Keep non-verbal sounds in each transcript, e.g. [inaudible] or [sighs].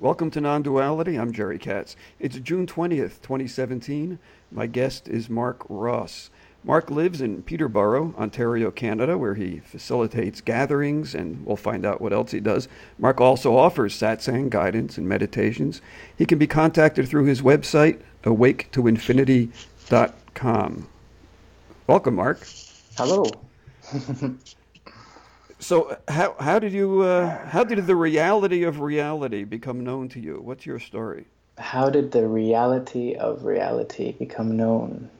Welcome to Non Duality. I'm Jerry Katz. It's June 20th, 2017. My guest is Mark Ross. Mark lives in Peterborough, Ontario, Canada, where he facilitates gatherings and we'll find out what else he does. Mark also offers satsang guidance and meditations. He can be contacted through his website, awaketoinfinity.com. Welcome, Mark. Hello. [laughs] So how how did you uh, how did the reality of reality become known to you? What's your story? How did the reality of reality become known?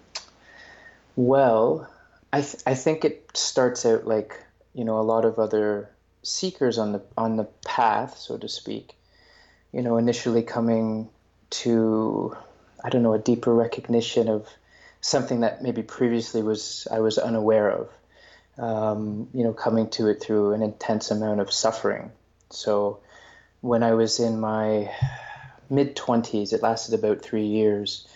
Well, I th- I think it starts out like you know a lot of other seekers on the on the path, so to speak. You know, initially coming to I don't know a deeper recognition of something that maybe previously was I was unaware of um, you know, coming to it through an intense amount of suffering. So when I was in my mid 20s, it lasted about three years.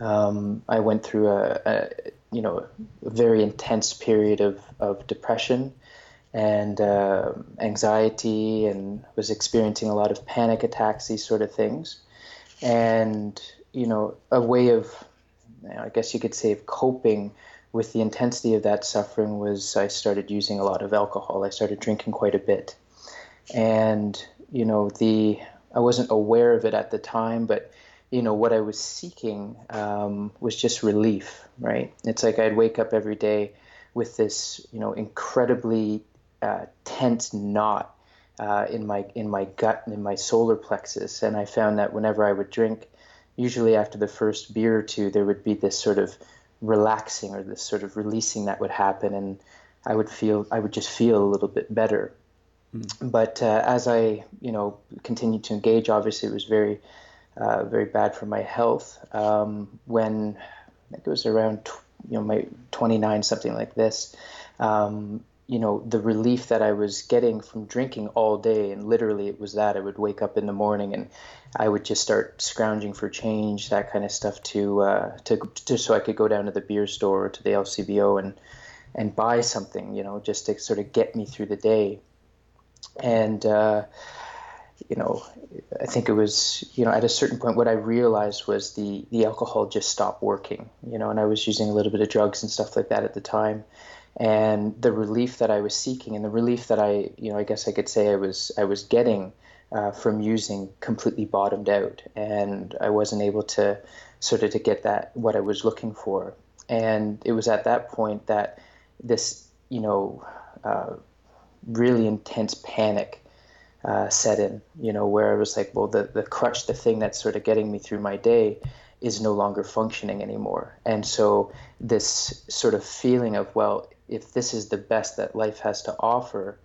Um, I went through a, a, you know a very intense period of, of depression and uh, anxiety and was experiencing a lot of panic attacks, these sort of things. And you know a way of I guess you could say of coping with the intensity of that suffering was I started using a lot of alcohol. I started drinking quite a bit. And, you know, the I wasn't aware of it at the time, but you know what I was seeking um, was just relief, right? It's like I'd wake up every day with this, you know, incredibly uh, tense knot uh, in my in my gut and in my solar plexus, and I found that whenever I would drink, usually after the first beer or two, there would be this sort of relaxing or this sort of releasing that would happen, and I would feel I would just feel a little bit better. Mm. But uh, as I you know continued to engage, obviously it was very uh, very bad for my health. Um, when I think it was around you know my 29 something like this. Um, you know the relief that I was getting from drinking all day, and literally it was that I would wake up in the morning and I would just start scrounging for change, that kind of stuff, to uh, to just so I could go down to the beer store or to the LCBO and and buy something, you know, just to sort of get me through the day. And uh, you know, I think it was, you know, at a certain point, what I realized was the the alcohol just stopped working, you know, and I was using a little bit of drugs and stuff like that at the time and the relief that I was seeking and the relief that I, you know, I guess I could say I was I was getting uh, from using completely bottomed out, and I wasn't able to sort of to get that what I was looking for. And it was at that point that this, you know, uh, really intense panic uh, set in. You know, where I was like, well, the the crutch, the thing that's sort of getting me through my day, is no longer functioning anymore. And so this sort of feeling of, well, if this is the best that life has to offer,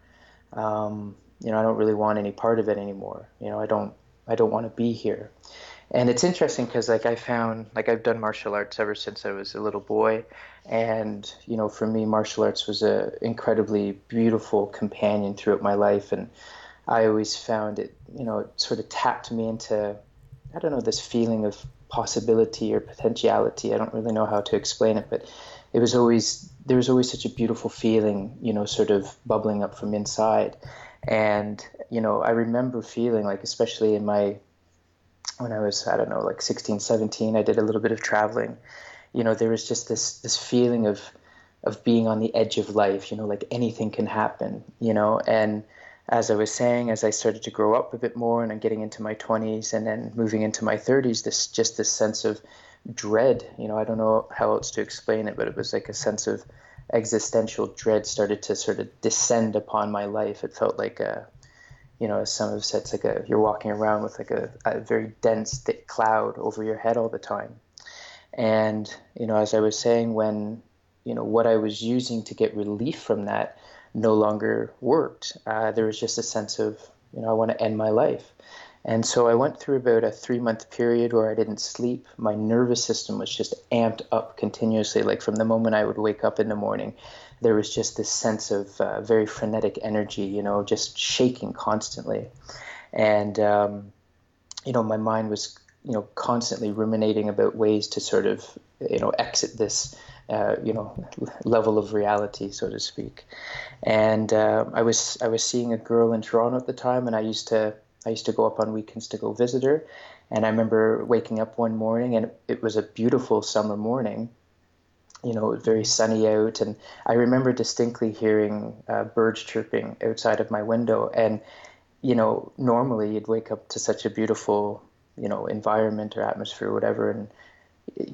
um, you know, I don't really want any part of it anymore. You know, I don't, I don't want to be here. And it's interesting because, like, I found, like, I've done martial arts ever since I was a little boy, and you know, for me, martial arts was a incredibly beautiful companion throughout my life, and I always found it, you know, it sort of tapped me into, I don't know, this feeling of possibility or potentiality. I don't really know how to explain it, but it was always there was always such a beautiful feeling, you know, sort of bubbling up from inside. And, you know, I remember feeling like, especially in my, when I was, I don't know, like 16, 17, I did a little bit of traveling. You know, there was just this, this feeling of, of being on the edge of life, you know, like anything can happen, you know, and as I was saying, as I started to grow up a bit more and I'm getting into my 20s and then moving into my 30s, this just this sense of dread. You know, I don't know how else to explain it, but it was like a sense of existential dread started to sort of descend upon my life. It felt like a, you know, as some have said, it's like a you're walking around with like a, a very dense, thick cloud over your head all the time. And you know, as I was saying, when you know what I was using to get relief from that no longer worked, uh, there was just a sense of you know I want to end my life. And so I went through about a three month period where I didn't sleep. My nervous system was just amped up continuously. Like from the moment I would wake up in the morning, there was just this sense of uh, very frenetic energy, you know, just shaking constantly. And, um, you know, my mind was, you know, constantly ruminating about ways to sort of, you know, exit this. Uh, you know, level of reality, so to speak. And uh, I was I was seeing a girl in Toronto at the time, and I used to I used to go up on weekends to go visit her. And I remember waking up one morning and it was a beautiful summer morning. You know, very sunny out. And I remember distinctly hearing uh, birds chirping outside of my window. And, you know, normally you'd wake up to such a beautiful, you know, environment or atmosphere or whatever. And,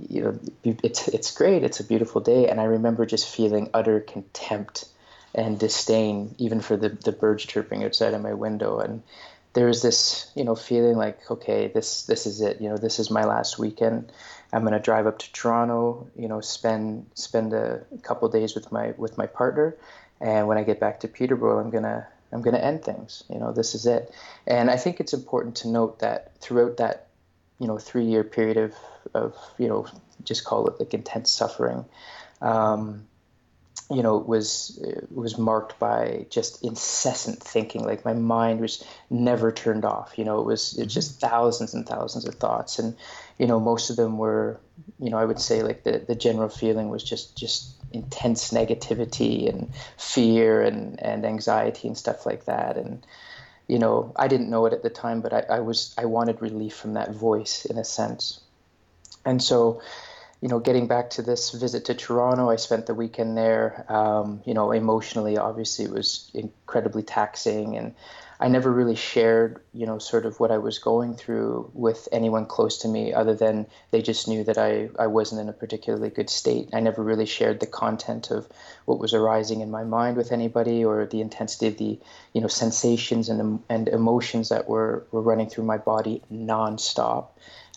you know, it's, it's great. It's a beautiful day. And I remember just feeling utter contempt and disdain even for the, the birds chirping outside of my window. And, there was this you know feeling like okay this this is it you know this is my last weekend. I'm going to drive up to toronto you know spend spend a couple days with my with my partner. And when i get back to peterborough i'm going to i'm going to end things you know this is it. And i think it's important to note that throughout that you know three year period of of you know just call it like intense suffering um, you know was was marked by just incessant thinking. Like my mind was never turned off. You know it was it was just mm-hmm. thousands and thousands of thoughts. And you know most of them were you know i would say like the the general feeling was just just intense negativity and fear and and anxiety and stuff like that. And you know i didn't know it at the time but i, I was i wanted relief from that voice in a sense. And so you know, getting back to this visit to Toronto, I spent the weekend there. Um, you know, emotionally, obviously, it was incredibly taxing, and I never really shared, you know, sort of what I was going through with anyone close to me, other than they just knew that I, I wasn't in a particularly good state. I never really shared the content of what was arising in my mind with anybody, or the intensity of the, you know, sensations and and emotions that were were running through my body nonstop.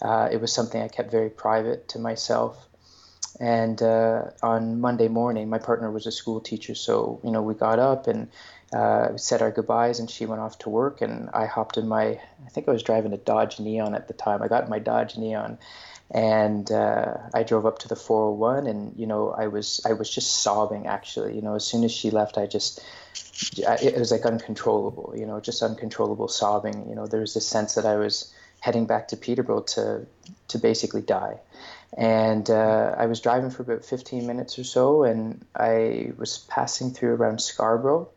Uh, it was something I kept very private to myself. And uh, on Monday morning, my partner was a school teacher, so you know we got up and uh, said our goodbyes, and she went off to work, and I hopped in my I think I was driving a Dodge Neon at the time. I got my Dodge Neon, and uh, I drove up to the 401, and you know I was I was just sobbing actually. You know, as soon as she left, I just it was like uncontrollable. You know, just uncontrollable sobbing. You know, there was this sense that I was heading back to Peterborough to to basically die. And uh, I was driving for about 15 minutes or so, and I was passing through around Scarborough,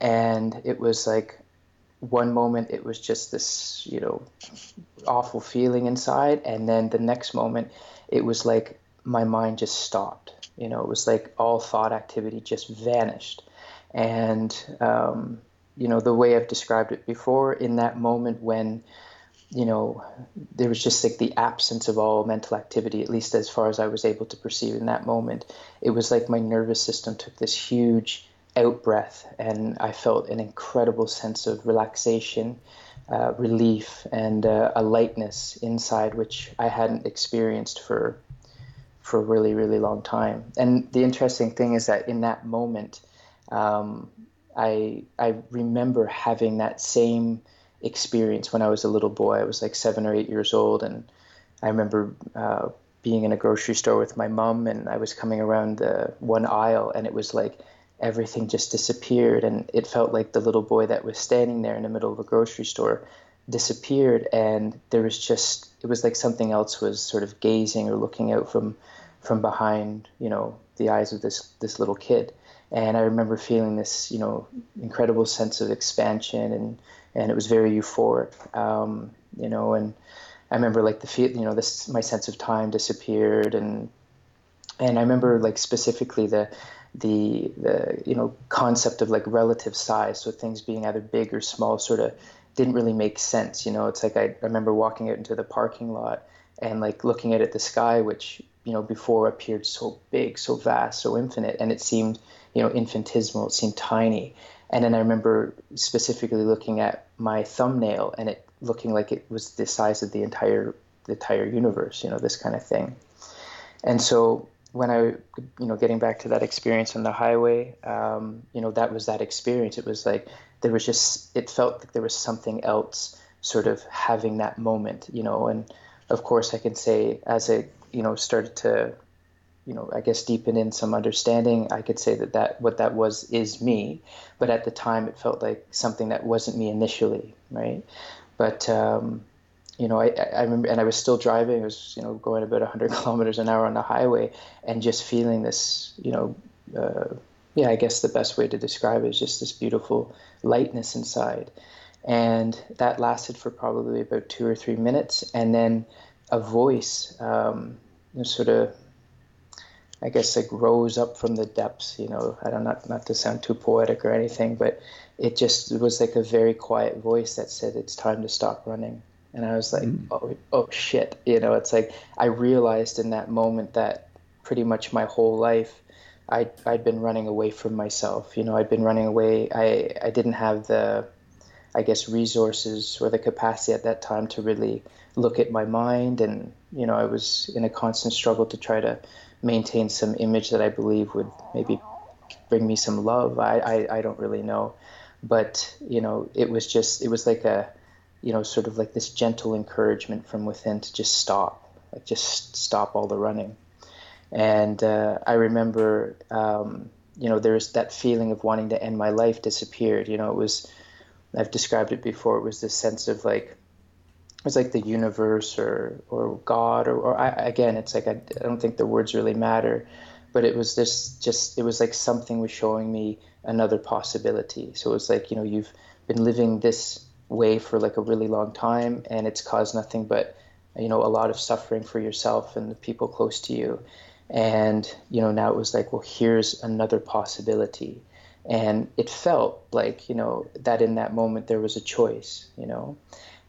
and it was like one moment it was just this you know awful feeling inside, and then the next moment it was like my mind just stopped. You know, it was like all thought activity just vanished, and um, you know the way I've described it before in that moment when you know, there was just like the absence of all mental activity, at least as far as I was able to perceive in that moment. It was like my nervous system took this huge out breath, and I felt an incredible sense of relaxation, uh, relief, and uh, a lightness inside which I hadn't experienced for for a really, really long time. And the interesting thing is that in that moment, um, I I remember having that same experience when I was a little boy. I was like seven or eight years old, and I remember uh, being in a grocery store with my mom, and I was coming around the one aisle, and it was like everything just disappeared, and it felt like the little boy that was standing there in the middle of a grocery store disappeared, and there was just it was like something else was sort of gazing or looking out from from behind, you know, the eyes of this this little kid. And I remember feeling this, you know, incredible sense of expansion and and it was very euphoric, um, you know. And I remember like the feel, you know, this my sense of time disappeared, and and I remember like specifically the the the you know concept of like relative size, so things being either big or small, sort of didn't really make sense. You know, it's like I, I remember walking out into the parking lot and like looking at, at the sky, which you know before appeared so big, so vast, so infinite, and it seemed you know infinitesimal. It seemed tiny, and then I remember specifically looking at my thumbnail and it looking like it was the size of the entire the entire universe, you know, this kind of thing. And so when I, you know, getting back to that experience on the highway, um, you know, that was that experience. It was like there was just, it felt like there was something else sort of having that moment, you know. And of course, I can say as I, you know, started to you know, I guess deepen in some understanding, I could say that, that what that was is me. But at the time, it felt like something that wasn't me initially, right? But um, you know, I, I remember, and I was still driving. I was, you know, going about 100 [laughs] kilometers an hour on the highway, and just feeling this, you know, uh, yeah, I guess the best way to describe it is just this beautiful lightness inside. and that lasted for probably about two or three minutes, and then a voice um, sort of I guess like rose up from the depths. You know, I don't not not to sound too poetic or anything, but it just it was like a very quiet voice that said it's time to stop running. And I was like, mm. oh, oh shit. You know, it's like I realized in that moment that pretty much my whole life I I'd been running away from myself. You know, I'd been running away. I I didn't have the I guess resources or the capacity at that time to really look at my mind and you know, I was in a constant struggle to try to maintain some image that I believe would maybe bring me some love. I, I, I don't really know. But, you know, it was just, it was like a, you know, sort of like this gentle encouragement from within to just stop, like just stop all the running. And uh, I remember, um, you know, there's that feeling of wanting to end my life disappeared. You know, it was, I've described it before, it was this sense of like, it was like the universe or or God or, or I, again it's like I, I don't think the words really matter but it was this just it was like something was showing me another possibility so it was like you know you've been living this way for like a really long time and it's caused nothing but you know a lot of suffering for yourself and the people close to you. And you know now it was like well here's another possibility. And it felt like you know that in that moment there was a choice you know?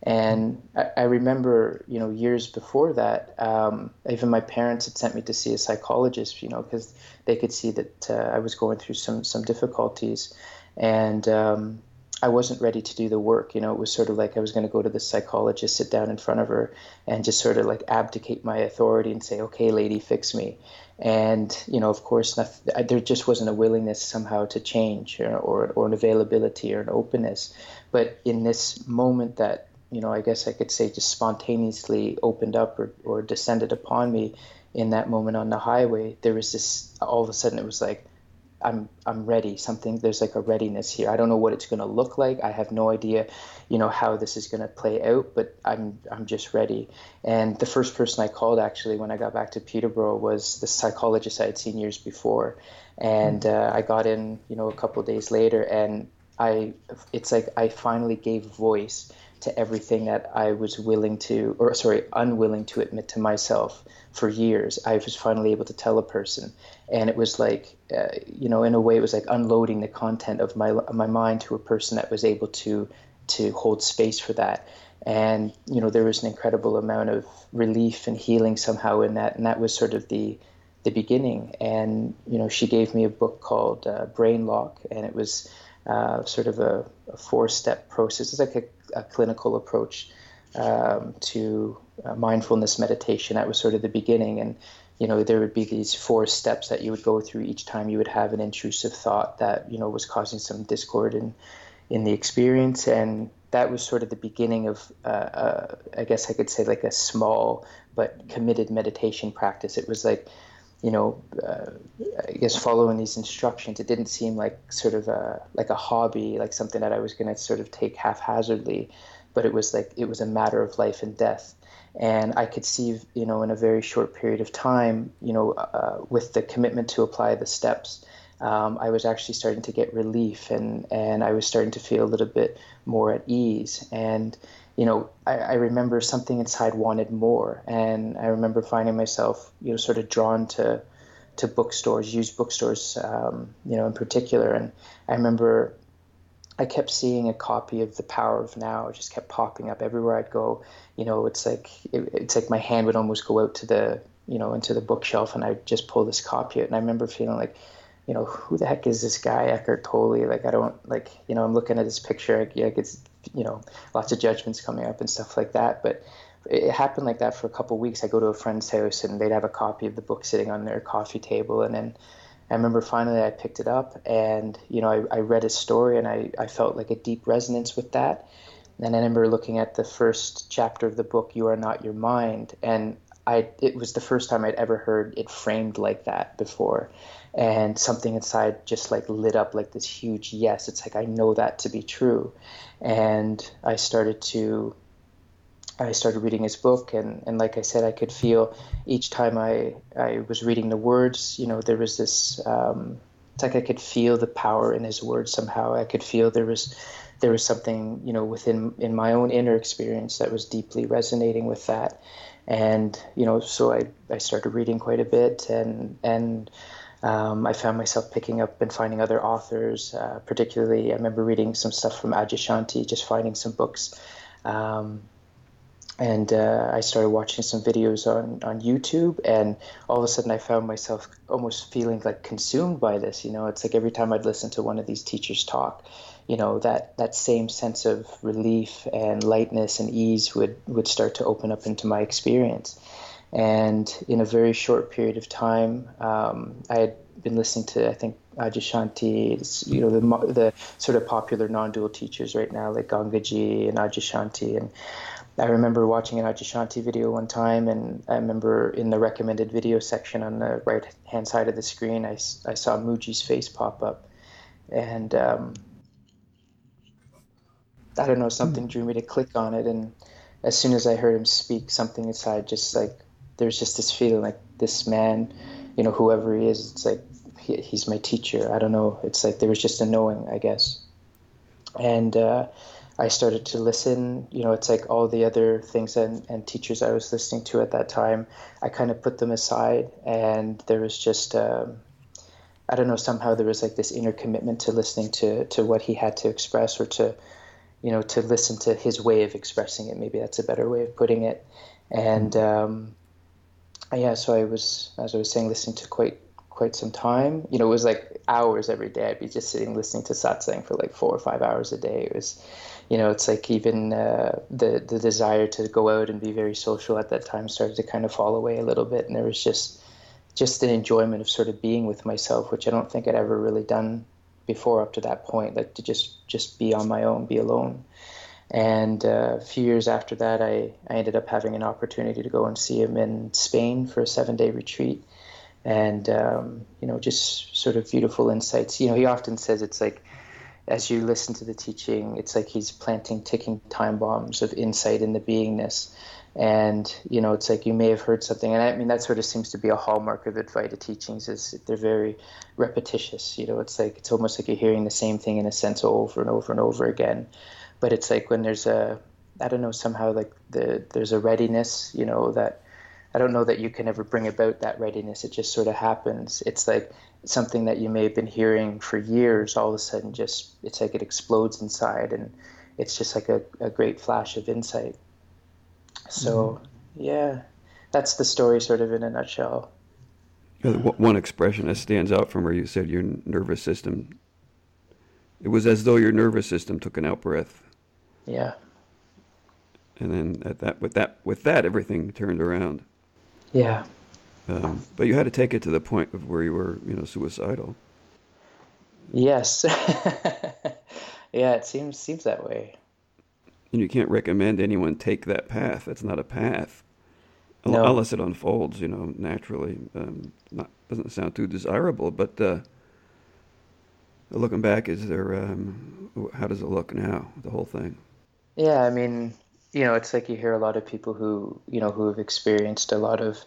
And I, remember, you know, years before that, um, even my parents had sent me to see a psychologist, you know, because they could see that uh, I was going through some some difficulties, and um, I wasn't ready to do the work. You know, it was sort of like I was going to go to the psychologist, sit down in front of her, and just sort of like abdicate my authority and say, "Okay, lady, fix me." And you know, of course, there just wasn't a willingness somehow to change, or, or or an availability or an openness. But in this moment that you know, I guess I could say just spontaneously opened up or, or descended upon me in that moment on the highway. There was this, all of a sudden it was like, I'm, I'm ready. Something, there's like a readiness here. I don't know what it's going to look like. I have no idea, you know, how this is going to play out, but I'm, I'm just ready. And the first person I called actually when I got back to Peterborough was the psychologist I had seen years before. And uh, I got in, you know, a couple days later and I, it's like I finally gave voice to everything that I was willing to, or sorry, unwilling to admit to myself for years. I was finally able to tell a person, and it was like, uh, you know, in a way, it was like unloading the content of my my mind to a person that was able to to hold space for that. And you know, there was an incredible amount of relief and healing somehow in that, and that was sort of the the beginning. And you know, she gave me a book called uh, Brain Lock, and it was uh, sort of a, a four-step process. It's like a, a clinical approach um, to uh, mindfulness meditation. That was sort of the beginning, and you know there would be these four steps that you would go through each time you would have an intrusive thought that you know was causing some discord in in the experience, and that was sort of the beginning of uh, uh I guess I could say like a small but committed meditation practice. It was like you know, uh, I guess following these instructions, it didn't seem like sort of a like a hobby, like something that I was going to sort of take haphazardly, but it was like it was a matter of life and death. And I could see, you know, in a very short period of time, you know, uh, with the commitment to apply the steps, um, I was actually starting to get relief, and and I was starting to feel a little bit more at ease. And you know, I, I, remember something inside wanted more, and I remember finding myself, you know, sort of drawn to to bookstores, used bookstores, um, you know, in particular. And I remember I kept seeing a copy of The Power of Now. It just kept popping up everywhere I'd go. You know, it's like it, it's like my hand would almost go out to the you know into the bookshelf, and I'd just pull this copy out. And I remember feeling like you know, who the heck is this guy, Eckhart Tolle? Like, I don't like, you know, I'm looking at this picture, yeah, it's, you know, lots of judgments coming up and stuff like that. But it happened like that for a couple of weeks. I go to a friend's house and they'd have a copy of the book sitting on their coffee table. And then I remember finally I picked it up and, you know, I, I read a story and I, I felt like a deep resonance with that. And I remember looking at the first chapter of the book, You Are Not Your Mind. And I, it was the first time I'd ever heard it framed like that before. And something inside just like lit up like this huge yes. It's like i know that to be true. And i started to i started reading his book. And, and like i said i could feel each time i i was reading the words you know there was this um, it's like i could feel the power in his words somehow. I could feel there was there was something you know within in my own inner experience that was deeply resonating with that, and you know so I I started reading quite a bit and and. Um, I found myself picking up and finding other authors. Uh, particularly, I remember reading some stuff from Adyashanti, just finding some books um, and uh, I started watching some videos on, on YouTube, and all of a sudden I found myself almost feeling like consumed by this. You know, it's like every time I'd listen to one of these teachers talk, you know, that, that same sense of relief and lightness and ease would, would start to open up into my experience. And in a very short period of time, um, I had been listening to, I think, Adyashanti, you know, the, the sort of popular non-dual teachers right now, like Gangaji and Adyashanti, and I remember watching an Adyashanti video one time, and I remember in the recommended video section on the right hand side of the screen, I, I saw Mooji's face pop up. And um, I don't know, something drew me to click on it. And as soon as I heard him speak, something inside just like, there's just this feeling like this man, you know, whoever he is, it's like he, he's my teacher. I don't know. It's like there was just a knowing, I guess. And, uh, I started to listen. You know, it's like all the other things and, and teachers I was listening to at that time, I kind of put them aside, and there was just, um, I don't know, somehow there was like this inner commitment to listening to to what he had to express, or to, you know, to listen to his way of expressing it. Maybe that's a better way of putting it. And um, yeah, so I was, as I was saying, listening to quite quite some time. You know, it was like hours every day. I'd be just sitting listening to satsang for like four or five hours a day. It was you know, it's like even uh, the the desire to go out and be very social at that time started to kind of fall away a little bit, and there was just just an enjoyment of sort of being with myself, which I don't think I'd ever really done before up to that point, like to just just be on my own, be alone. And uh, a few years after that, I, I ended up having an opportunity to go and see him in Spain for a seven day retreat. And, um, you know, just sort of beautiful insights. You know, he often says it's like as you listen to the teaching, it's like he's planting ticking time bombs of insight in the beingness. And you know, it's like you may have heard something, and I mean that sort of seems to be a hallmark of Advaita teachings is they're very repetitious. You know, it's like it's almost like you're hearing the same thing in a sense over and over and over again. But it's like when there's a, I don't know, somehow like the there's a readiness, you know, that I don't know that you can ever bring about that readiness. It just sort of happens. It's like something that you may have been hearing for years all of a sudden just it's like it explodes inside and it's just like a, a great flash of insight so mm-hmm. yeah that's the story sort of in a nutshell one expression that stands out from where you said your nervous system it was as though your nervous system took an out breath yeah and then at that with that with that everything turned around yeah um, but you had to take it to the point of where you were, you know, suicidal. Yes. [laughs] yeah, it seems seems that way. And you can't recommend anyone take that path. That's not a path, no. unless it unfolds, you know, naturally. Um, not doesn't sound too desirable, but uh, looking back, is there? Um, how does it look now? The whole thing. Yeah, I mean, you know, it's like you hear a lot of people who, you know, who have experienced a lot of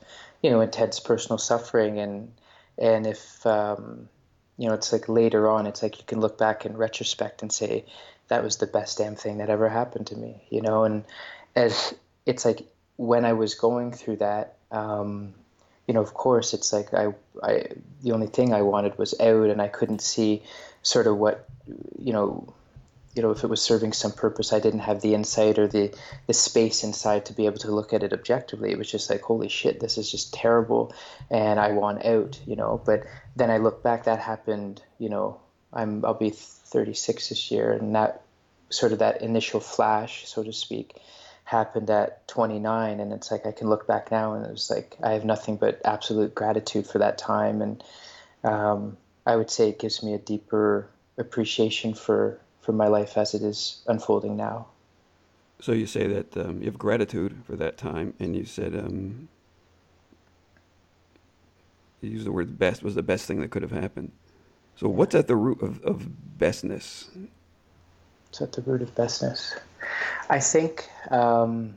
you know intense personal suffering and and if um, you know it's like later on it's like you can look back in retrospect and say that was the best damn thing that ever happened to me you know and as it's like when I was going through that um, you know of course it's like I, I the only thing I wanted was out and I couldn't see sort of what you know you know, if it was serving some purpose, I didn't have the insight or the the space inside to be able to look at it objectively. It was just like, holy shit, this is just terrible, and I want out, you know. But then I look back, that happened, you know, I'm I'll be 36 this year, and that sort of that initial flash, so to speak, happened at 29, and it's like I can look back now, and it was like I have nothing but absolute gratitude for that time, and um, I would say it gives me a deeper appreciation for for my life as it is unfolding now. So you say that um, you have gratitude for that time, and you said um, you the word "best" was the best thing that could have happened. So what's at the root of, of bestness? What's at the root of bestness? I think um,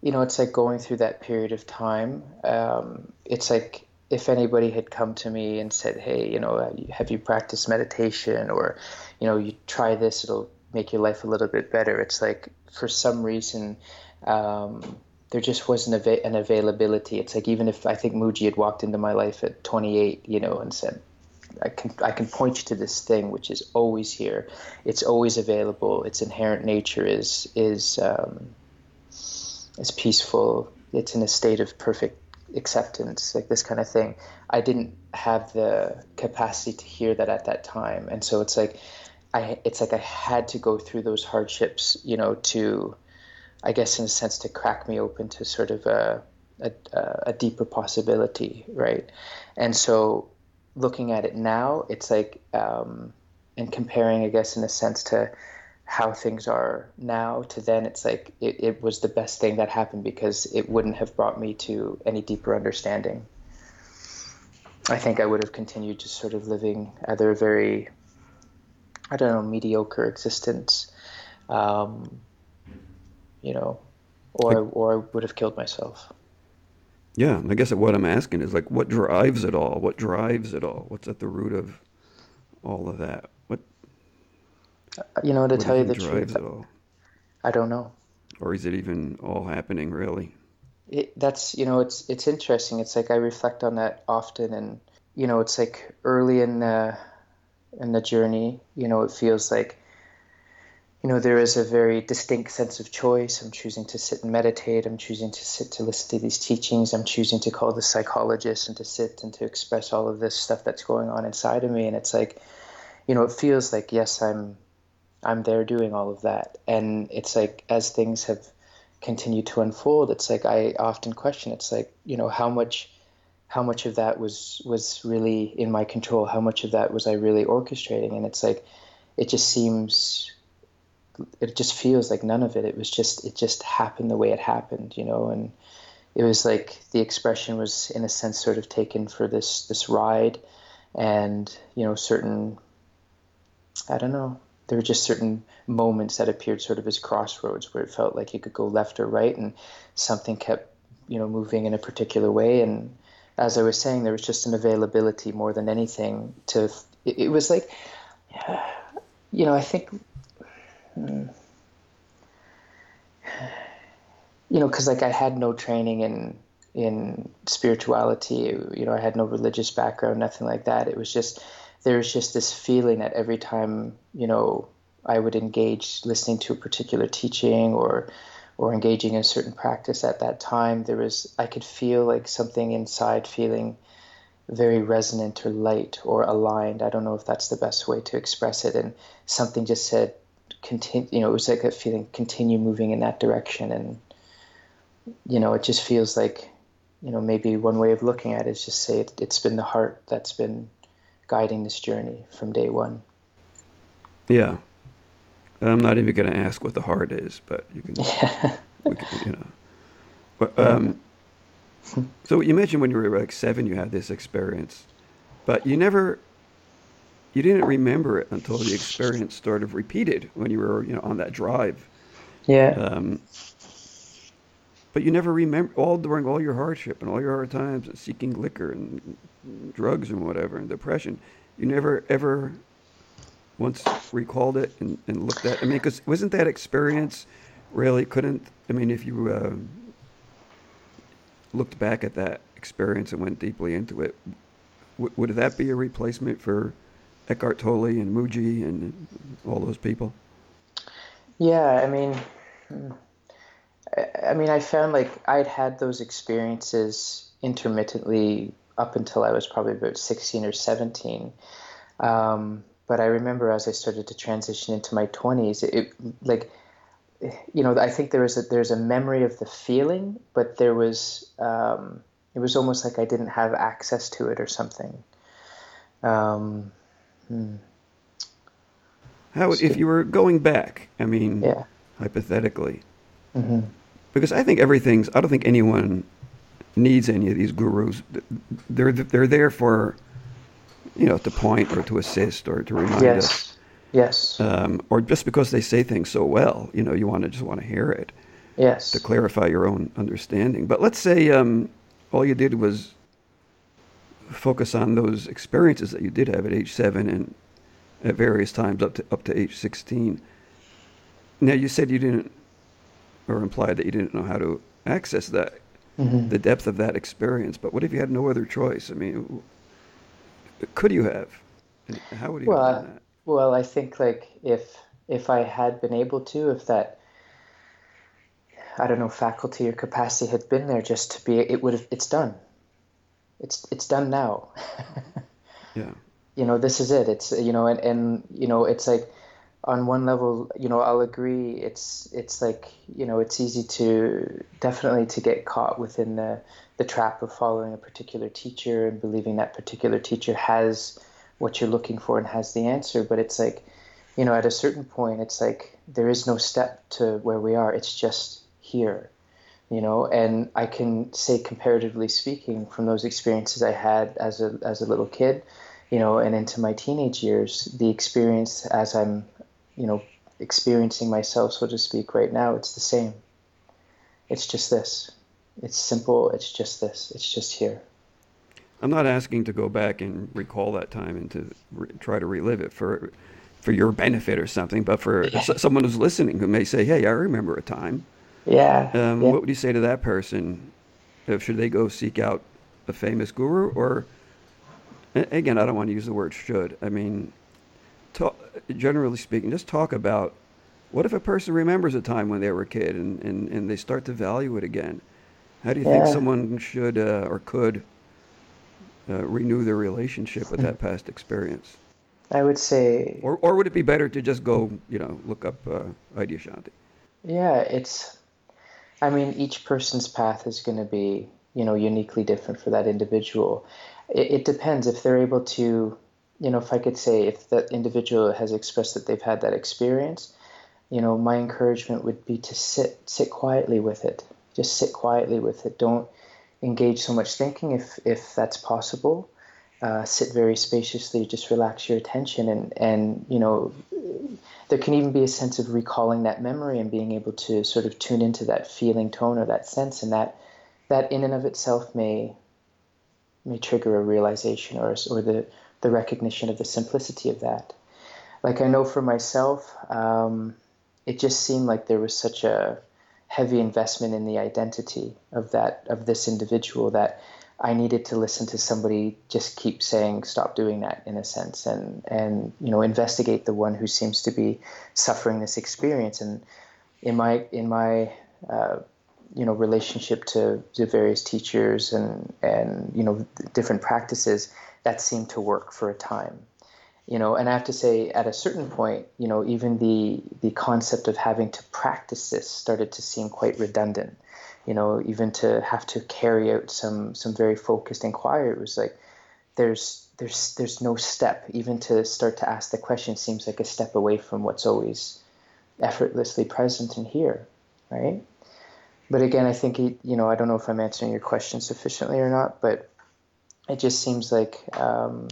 you know it's like going through that period of time. Um, it's like if anybody had come to me and said, "Hey, you know, have you practiced meditation?" or, you know, you try this, it'll make your life a little bit better. It's like for some reason. Um, there just wasn't an availability. It's like even if I think Mooji had walked into my life at 28, you know, and said, I can I can point you to this thing which is always here. It's always available. Its inherent nature is is um, is peaceful. It's in a state of perfect acceptance, like this kind of thing. I didn't have the capacity to hear that at that time, and so it's like I it's like I had to go through those hardships, you know, to I guess in a sense to crack me open to sort of a a, a deeper possibility, right? And so looking at it now, it's like um, and comparing, I guess, in a sense to how things are now to then, it's like it, it was the best thing that happened because it wouldn't have brought me to any deeper understanding. I think I would have continued just sort of living either a very, I don't know, mediocre existence. Um, you know, or or I would have killed myself. Yeah, I guess what I'm asking is like, what drives it all? What drives it all? What's at the root of all of that? What you know, to tell you the truth, I don't know. Or is it even all happening really? It, that's you know, it's it's interesting. It's like I reflect on that often, and you know, it's like early in the in the journey. You know, it feels like you know, there is a very distinct sense of choice. I'm choosing to sit and meditate. I'm choosing to sit to listen to these teachings. I'm choosing to call the psychologist and to sit and to express all of this stuff that's going on inside of me. And it's like, you know, it feels like yes, I'm, I'm there doing all of that. And it's like as things have continued to unfold, it's like I often question. It's like, you know, how much, how much of that was was really in my control? How much of that was I really orchestrating? And it's like, it just seems it just feels like none of it. It was just it just happened the way it happened, you know, and it was like the expression was in a sense sort of taken for this this ride, and you know certain I don't know there were just certain moments that appeared sort of as crossroads where it felt like you could go left or right, and something kept you know moving in a particular way, and as I was saying, there was just an availability more than anything to it, it was like [sighs] you know I think you know, because like I had no training in in spirituality. You know, I had no religious background, nothing like that. It was just there was just this feeling that every time you know I would engage listening to a particular teaching or or engaging in a certain practice at that time, there was I could feel like something inside feeling very resonant or light or aligned. I don't know if that's the best way to express it. And something just said, continue you know it was like a feeling continue moving in that direction. And you know it just feels like you know maybe one way of looking at it is just say it, it's been the heart that's been guiding this journey from day one. Yeah. I'm not even going to ask what the heart is but you can, [laughs] yeah. can you know. But, um, [laughs] so you mentioned when you were like seven you had this experience but you never you didn't remember it until the experience sort of repeated when you were you know on that drive. Yeah. Um, but you never remember all during all your hardship and all your hard times and seeking liquor and drugs and whatever and depression. You never ever once recalled it and, and looked at. I mean, because wasn't that experience really couldn't? I mean, if you uh, looked back at that experience and went deeply into it, w- would that be a replacement for Eckhart Tolle and Mooji and all those people? Yeah, I mean, I mean, I found like I'd had those experiences intermittently up until I was probably about 16 or 17. Um, but I remember as I started to transition into my 20s, it, it, like, you know, I think there was a, there's a memory of the feeling, but there was, um, it was almost like I didn't have access to it or something. Um, Hmm. How if you were going back? I mean, yeah. hypothetically, mm-hmm. because I think everything's. I don't think anyone needs any of these gurus. They're they're there for, you know, to point or to assist or to remind yes. us. Yes. Um, or just because they say things so well, you know, you want to just want to hear it. Yes. To clarify your own understanding. But let's say um, all you did was focus on those experiences that you did have at age seven and at various times up to up to age sixteen. Now you said you didn't, or implied that you didn't know how to access that, mm-hmm. the depth of that experience. But what if you had no other choice? I mean, could you have? How would you well, that? Well, I think like if if I had been able to, if that I don't know faculty or capacity had been there just to be, it would have. It's done. It's it's done now. [laughs] yeah. You know, this is it. It's you know, and and you know, it's like on one level, you know, I'll agree. It's it's like you know, it's easy to definitely to get caught within the the trap of following a particular teacher and believing that particular teacher has what you're looking for and has the answer. But it's like, you know, at a certain point, it's like there is no step to where we are. It's just here, you know. And I can say, comparatively speaking, from those experiences I had as a as a little kid, you know, and into my teenage years, the experience as I'm you know, experiencing myself, so to speak, right now, it's the same. It's just this. It's simple. It's just this. It's just here. I'm not asking to go back and recall that time and to re- try to relive it for for your benefit or something, but for yeah. [laughs] s- someone who's listening who may say, "Hey, I remember a time." Yeah. Um, yeah. What would you say to that person? Should they go seek out a famous guru, or again, I don't want to use the word "should." I mean, talk, generally speaking, just talk about what if a person remembers a time when they were a kid and, and, and they start to value it again? How do you yeah. think someone should uh, or could uh, renew their relationship with that past experience? I would say. Or, or would it be better to just go, you know, look up uh, Adyashanti? Yeah, it's. I mean, each person's path is going to be, you know, uniquely different for that individual. It, it depends if they're able to you know, if I could say, if that individual has expressed that they've had that experience, you know, my encouragement would be to sit sit quietly with it. Just sit quietly with it. Don't engage so much thinking if if that's possible. Uh, sit very spaciously. Just relax your attention, and and you know, there can even be a sense of recalling that memory and being able to sort of tune into that feeling tone or that sense, and that that in and of itself may may trigger a realization or or the the recognition of the simplicity of that. Like I know for myself, um, it just seemed like there was such a heavy investment in the identity of that of this individual that I needed to listen to somebody just keep saying stop doing that in a sense and and you know investigate the one who seems to be suffering this experience. And in my in my uh, you know relationship to, to various teachers and and you know different practices that seemed to work for a time. You know and i have to say at a certain point you know even the the concept of having to practice this started to seem quite redundant you know even to have to carry out some some very focused inquiry it was like there's there's there's no step. Even to start to ask the question seems like a step away from what's always effortlessly present in here right? But again i think it, you know i don't know if i'm answering your question sufficiently or not but it just seems like um,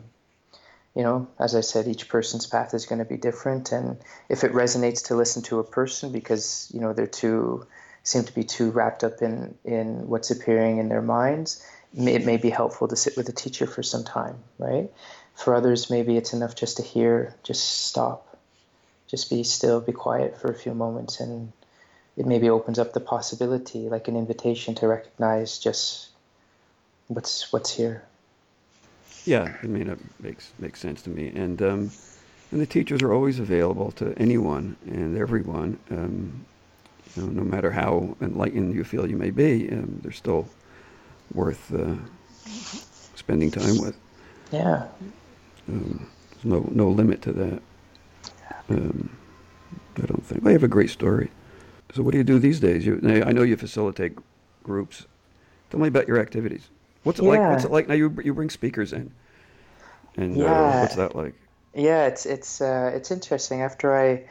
you know as i said each person's path is going to be different. And if it resonates to listen to a person because you know they're too seem to be too wrapped up in in what's appearing in their minds it may be helpful to sit with a teacher for some time right for others maybe it's enough just to hear just stop just be still be quiet for a few moments and it maybe opens up the possibility like an invitation to recognize just what's what's here yeah, I mean, it makes makes sense to me. And um, and the teachers are always available to anyone and everyone. Um, you know, no matter how enlightened you feel you may be, um, they're still worth uh, spending time with. Yeah. Um, there's no no limit to that. Um, I don't think. Well, you have a great story. So, what do you do these days? You, I know you facilitate groups. Tell me about your activities. What's it yeah. like? What's it like now? You you bring speakers in, and uh, yeah. uh, what's that like? Yeah, it's it's uh, it's interesting. After I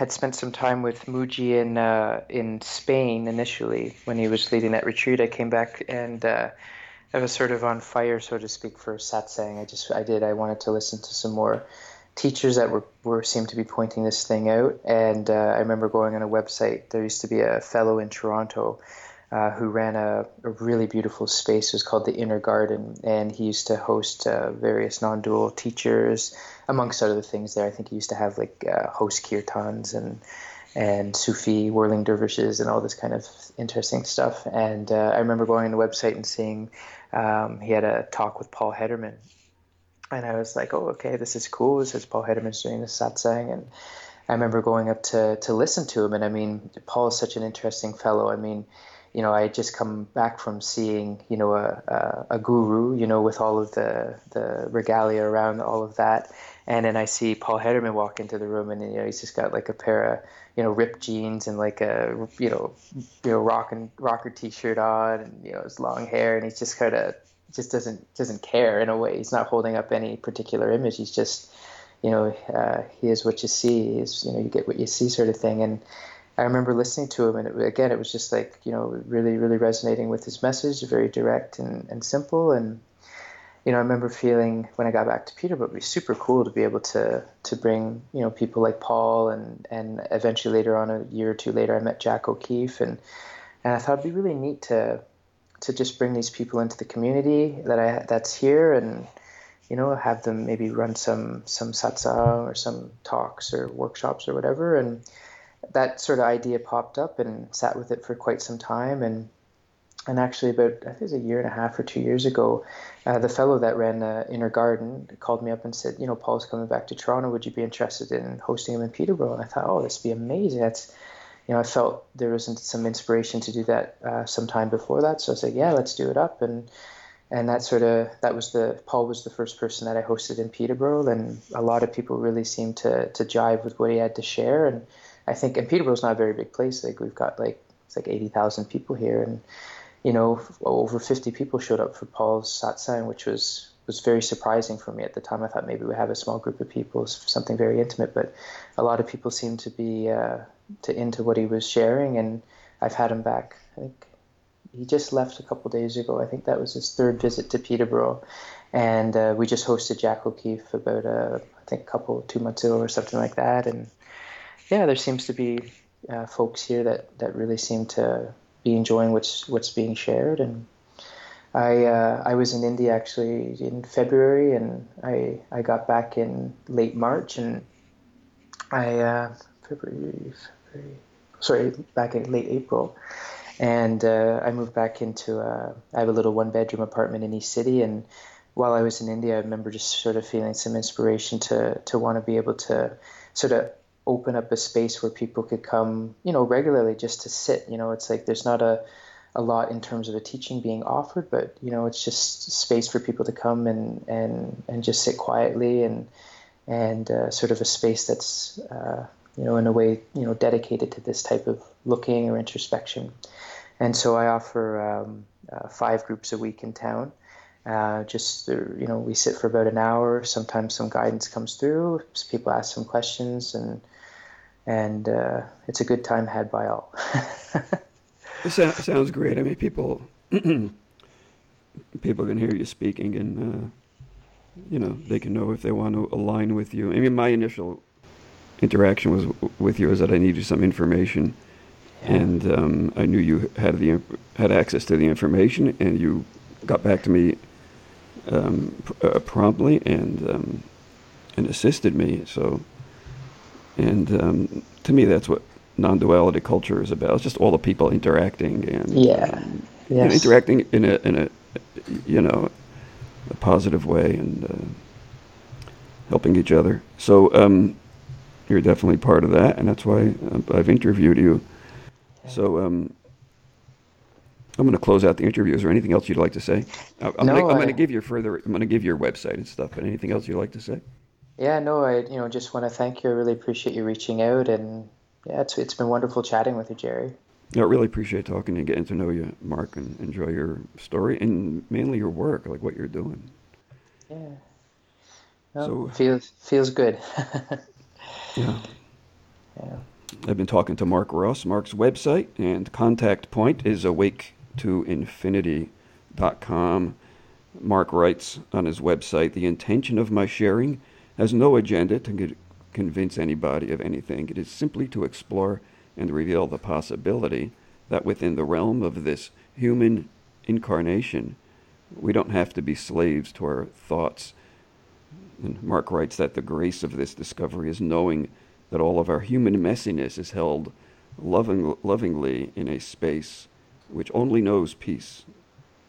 had spent some time with Mooji in uh, in Spain initially when he was leading that retreat, I came back and uh, I was sort of on fire, so to speak, for satsang. I just I did I wanted to listen to some more teachers that were, were seemed to be pointing this thing out, and uh, I remember going on a website. There used to be a fellow in Toronto uh, who ran a, a, really beautiful space. It was called the Inner Garden, and he used to host uh, various non-dual teachers, amongst other things. There, I think he used to have like uh, host kirtans and and Sufi whirling dervishes and all this kind of interesting stuff. And uh, I remember going on the website and seeing um, he had a talk with Paul Hedderman, and I was like, oh, okay, this is cool. This is Paul Hedderman's doing this satsang, and I remember going up to to listen to him. And I mean, Paul is such an interesting fellow. I mean you know, I had just come back from seeing, you know, a, a, a, guru, you know, with all of the, the regalia around all of that. And then I see Paul Hedderman walk into the room and, you know, he's just got like a pair of, you know, ripped jeans and like a, you know, you know, rock and rocker t-shirt on and, you know, his long hair. And he's just kind of, just doesn't, doesn't care in a way. He's not holding up any particular image. He's just, you know, uh, he is what you see. He's, you know, you get what you see sort of thing. And, I remember listening to him, and it, again, it was just like you know, really, really resonating with his message, very direct and, and simple. And you know, I remember feeling when I got back to Peterborough, it be super cool to be able to to bring you know people like Paul, and and eventually later on, a year or two later, I met Jac O'Keeffe, and and I thought it'd be really neat to to just bring these people into the community that I that's here, and you know, have them maybe run some some satsang or some talks or workshops or whatever, and that sort of idea popped up and sat with it for quite some time and and actually about I think it was a year and a half or two years ago, uh, the fellow that ran the Inner Garden called me up and said, you know, Paul's coming back to Toronto. Would you be interested in hosting him in Peterborough? And I thought, oh, this would be amazing. That's, you know, I felt there was some inspiration to do that uh, sometime before that. So I said, yeah, let's do it up. And and that sort of that was the Paul was the first person that I hosted in Peterborough, and a lot of people really seemed to to jive with what he had to share and I think, and Peterborough's not a very big place. Like we've got like it's like eighty thousand people here, and you know over fifty people showed up for Paul's satsang, which was was very surprising for me at the time. I thought maybe we have a small group of people, something very intimate, but a lot of people seemed to be uh, to into what he was sharing, and I've had him back. I think he just left a couple days ago. I think that was his third visit to Peterborough, and uh, we just hosted Jac O'Keeffe about uh, I think a couple two months ago or something like that, and yeah, there seems to be uh, folks here that, that really seem to be enjoying what's what's being shared. And I uh, I was in India actually in February, and I I got back in late March, and I uh, February, February sorry back in late April, and uh, I moved back into a, uh, I have a little one bedroom apartment in East City, and while I was in India, I remember just sort of feeling some inspiration to to want to be able to sort of open up a space where people could come, you know, regularly just to sit. You know, it's like there's not a a lot in terms of a teaching being offered, but you know, it's just space for people to come and and and just sit quietly and and uh, sort of a space that's uh, you know in a way you know dedicated to this type of looking or introspection. And so I offer um, uh, five groups a week in town. Uh, just you know, we sit for about an hour. Sometimes some guidance comes through. People ask some questions, and and uh, it's a good time had by all. [laughs] it sounds great. I mean, people [clears throat] people can hear you speaking, and uh, you know they can know if they want to align with you. I mean, my initial interaction was with you is that I needed some information, yeah. and um, I knew you had the had access to the information, and you got back to me um, pr- uh, promptly and um, and assisted me. So and um, to me, that's what non-duality culture is about. It's just all the people interacting and yeah, um, yes. interacting in a in a you know a positive way and uh, helping each other. So um, you're definitely part of that, and that's why I've interviewed you. So um, I'm going to close out the interview. Is there anything else you'd like to say? I'm, no, going to give you further. I'm going to give you your website and stuff. But anything else you'd like to say? Yeah, no, I you know just want to thank you. I really appreciate you reaching out, and yeah, it's it's been wonderful chatting with you, Jerry. Yeah, I really appreciate talking and getting to know you, Mark, and enjoy your story and mainly your work, like what you're doing. Yeah. So feels feels good. [laughs] yeah. Yeah. I've been talking to Mark Ross. Mark's website and contact point is awaketoinfinity.com. Mark writes on his website, "The intention of my sharing has no agenda to convince anybody of anything. It is simply to explore and reveal the possibility that within the realm of this human incarnation, we don't have to be slaves to our thoughts. And Mark writes that the grace of this discovery is knowing that all of our human messiness is held loving, lovingly in a space which only knows peace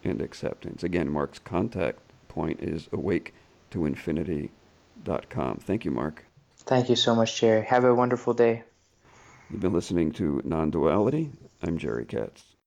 and acceptance. Again, Mark's contact point is awaketoinfinity.com. Thank you, Mark. Thank you so much, Jerry. Have a wonderful day. You've been listening to Non Duality. I'm Jerry Katz.